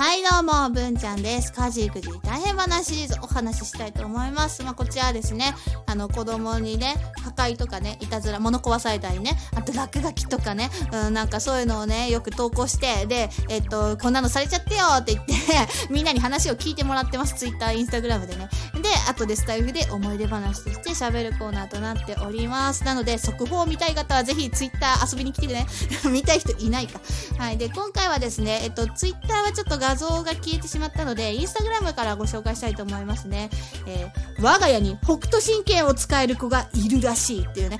はいどうも、文ちゃんです。家事育児大変話シリーズお話ししたいと思います。まあ、こちらですね、あの、子供にね、破壊とかね、いたずら、物壊されたりね、あと落書きとかね、うん、なんかそういうのをね、よく投稿して、で、えっと、こんなのされちゃってよって言って、みんなに話を聞いてもらってます。Twitter、Instagram でね。で、後でスタイフで思い出話として喋るコーナーとなっております。なので、速報を見たい方はぜひ Twitter 遊びに来てね。見たい人いないか。はい。で、今回はですね、えっと、ツイッターはちょっと画像が消えてしまったので、インスタグラムからご紹介したいと思いますね。えー我が家に北斗神拳を使える子がいるらしいっていうね。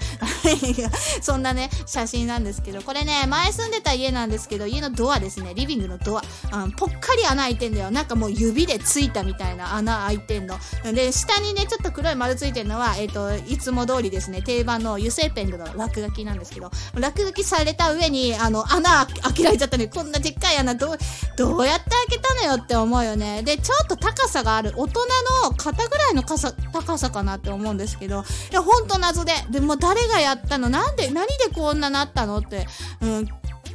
そんなね、写真なんですけど、これね、前住んでた家なんですけど、家のドアですね、リビングのドア。あぽっかり穴開いてんだよ。なんかもう指でついたみたいな穴開いてんの。で、下にね、ちょっと黒い丸ついてるのは、えっ、と、いつも通りですね、定番の油性ペンの落書きなんですけど、落書きされた上に、あの、穴開けられちゃったのに、こんなでっかい穴どう、どうやって開けたのよって思うよね。で、ちょっと高さがある。大人の肩ぐらいのかさ高さかなって思うんですけど、いや、ほんと謎で。でも誰がやったの？なんで、何でこんななったの？って、うん、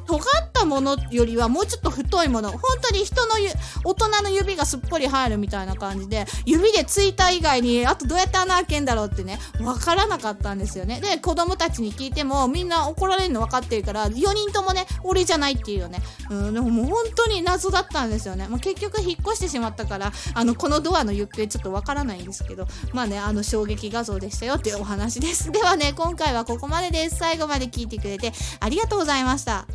尖ったものよりはもうちょっと太いもの。本当に人のゆ、大人の指がすっぽり入るみたいな感じで、指でついた以外に、あとどうやって穴開けんだろうってね、わからなかったんですよね。で、子供たちに聞いても、みんな怒られるの分かってるから、4人ともね、俺じゃないっていうよね。うん、でももう本当に謎だったんですよね。まあ、結局引っ越してしまったから、あの、このドアの行方ちょっとわからないんですけど、まあね、あの、衝撃画像でしたよっていうお話です。ではね、今回はここまでです。最後まで聞いてくれてありがとうございました。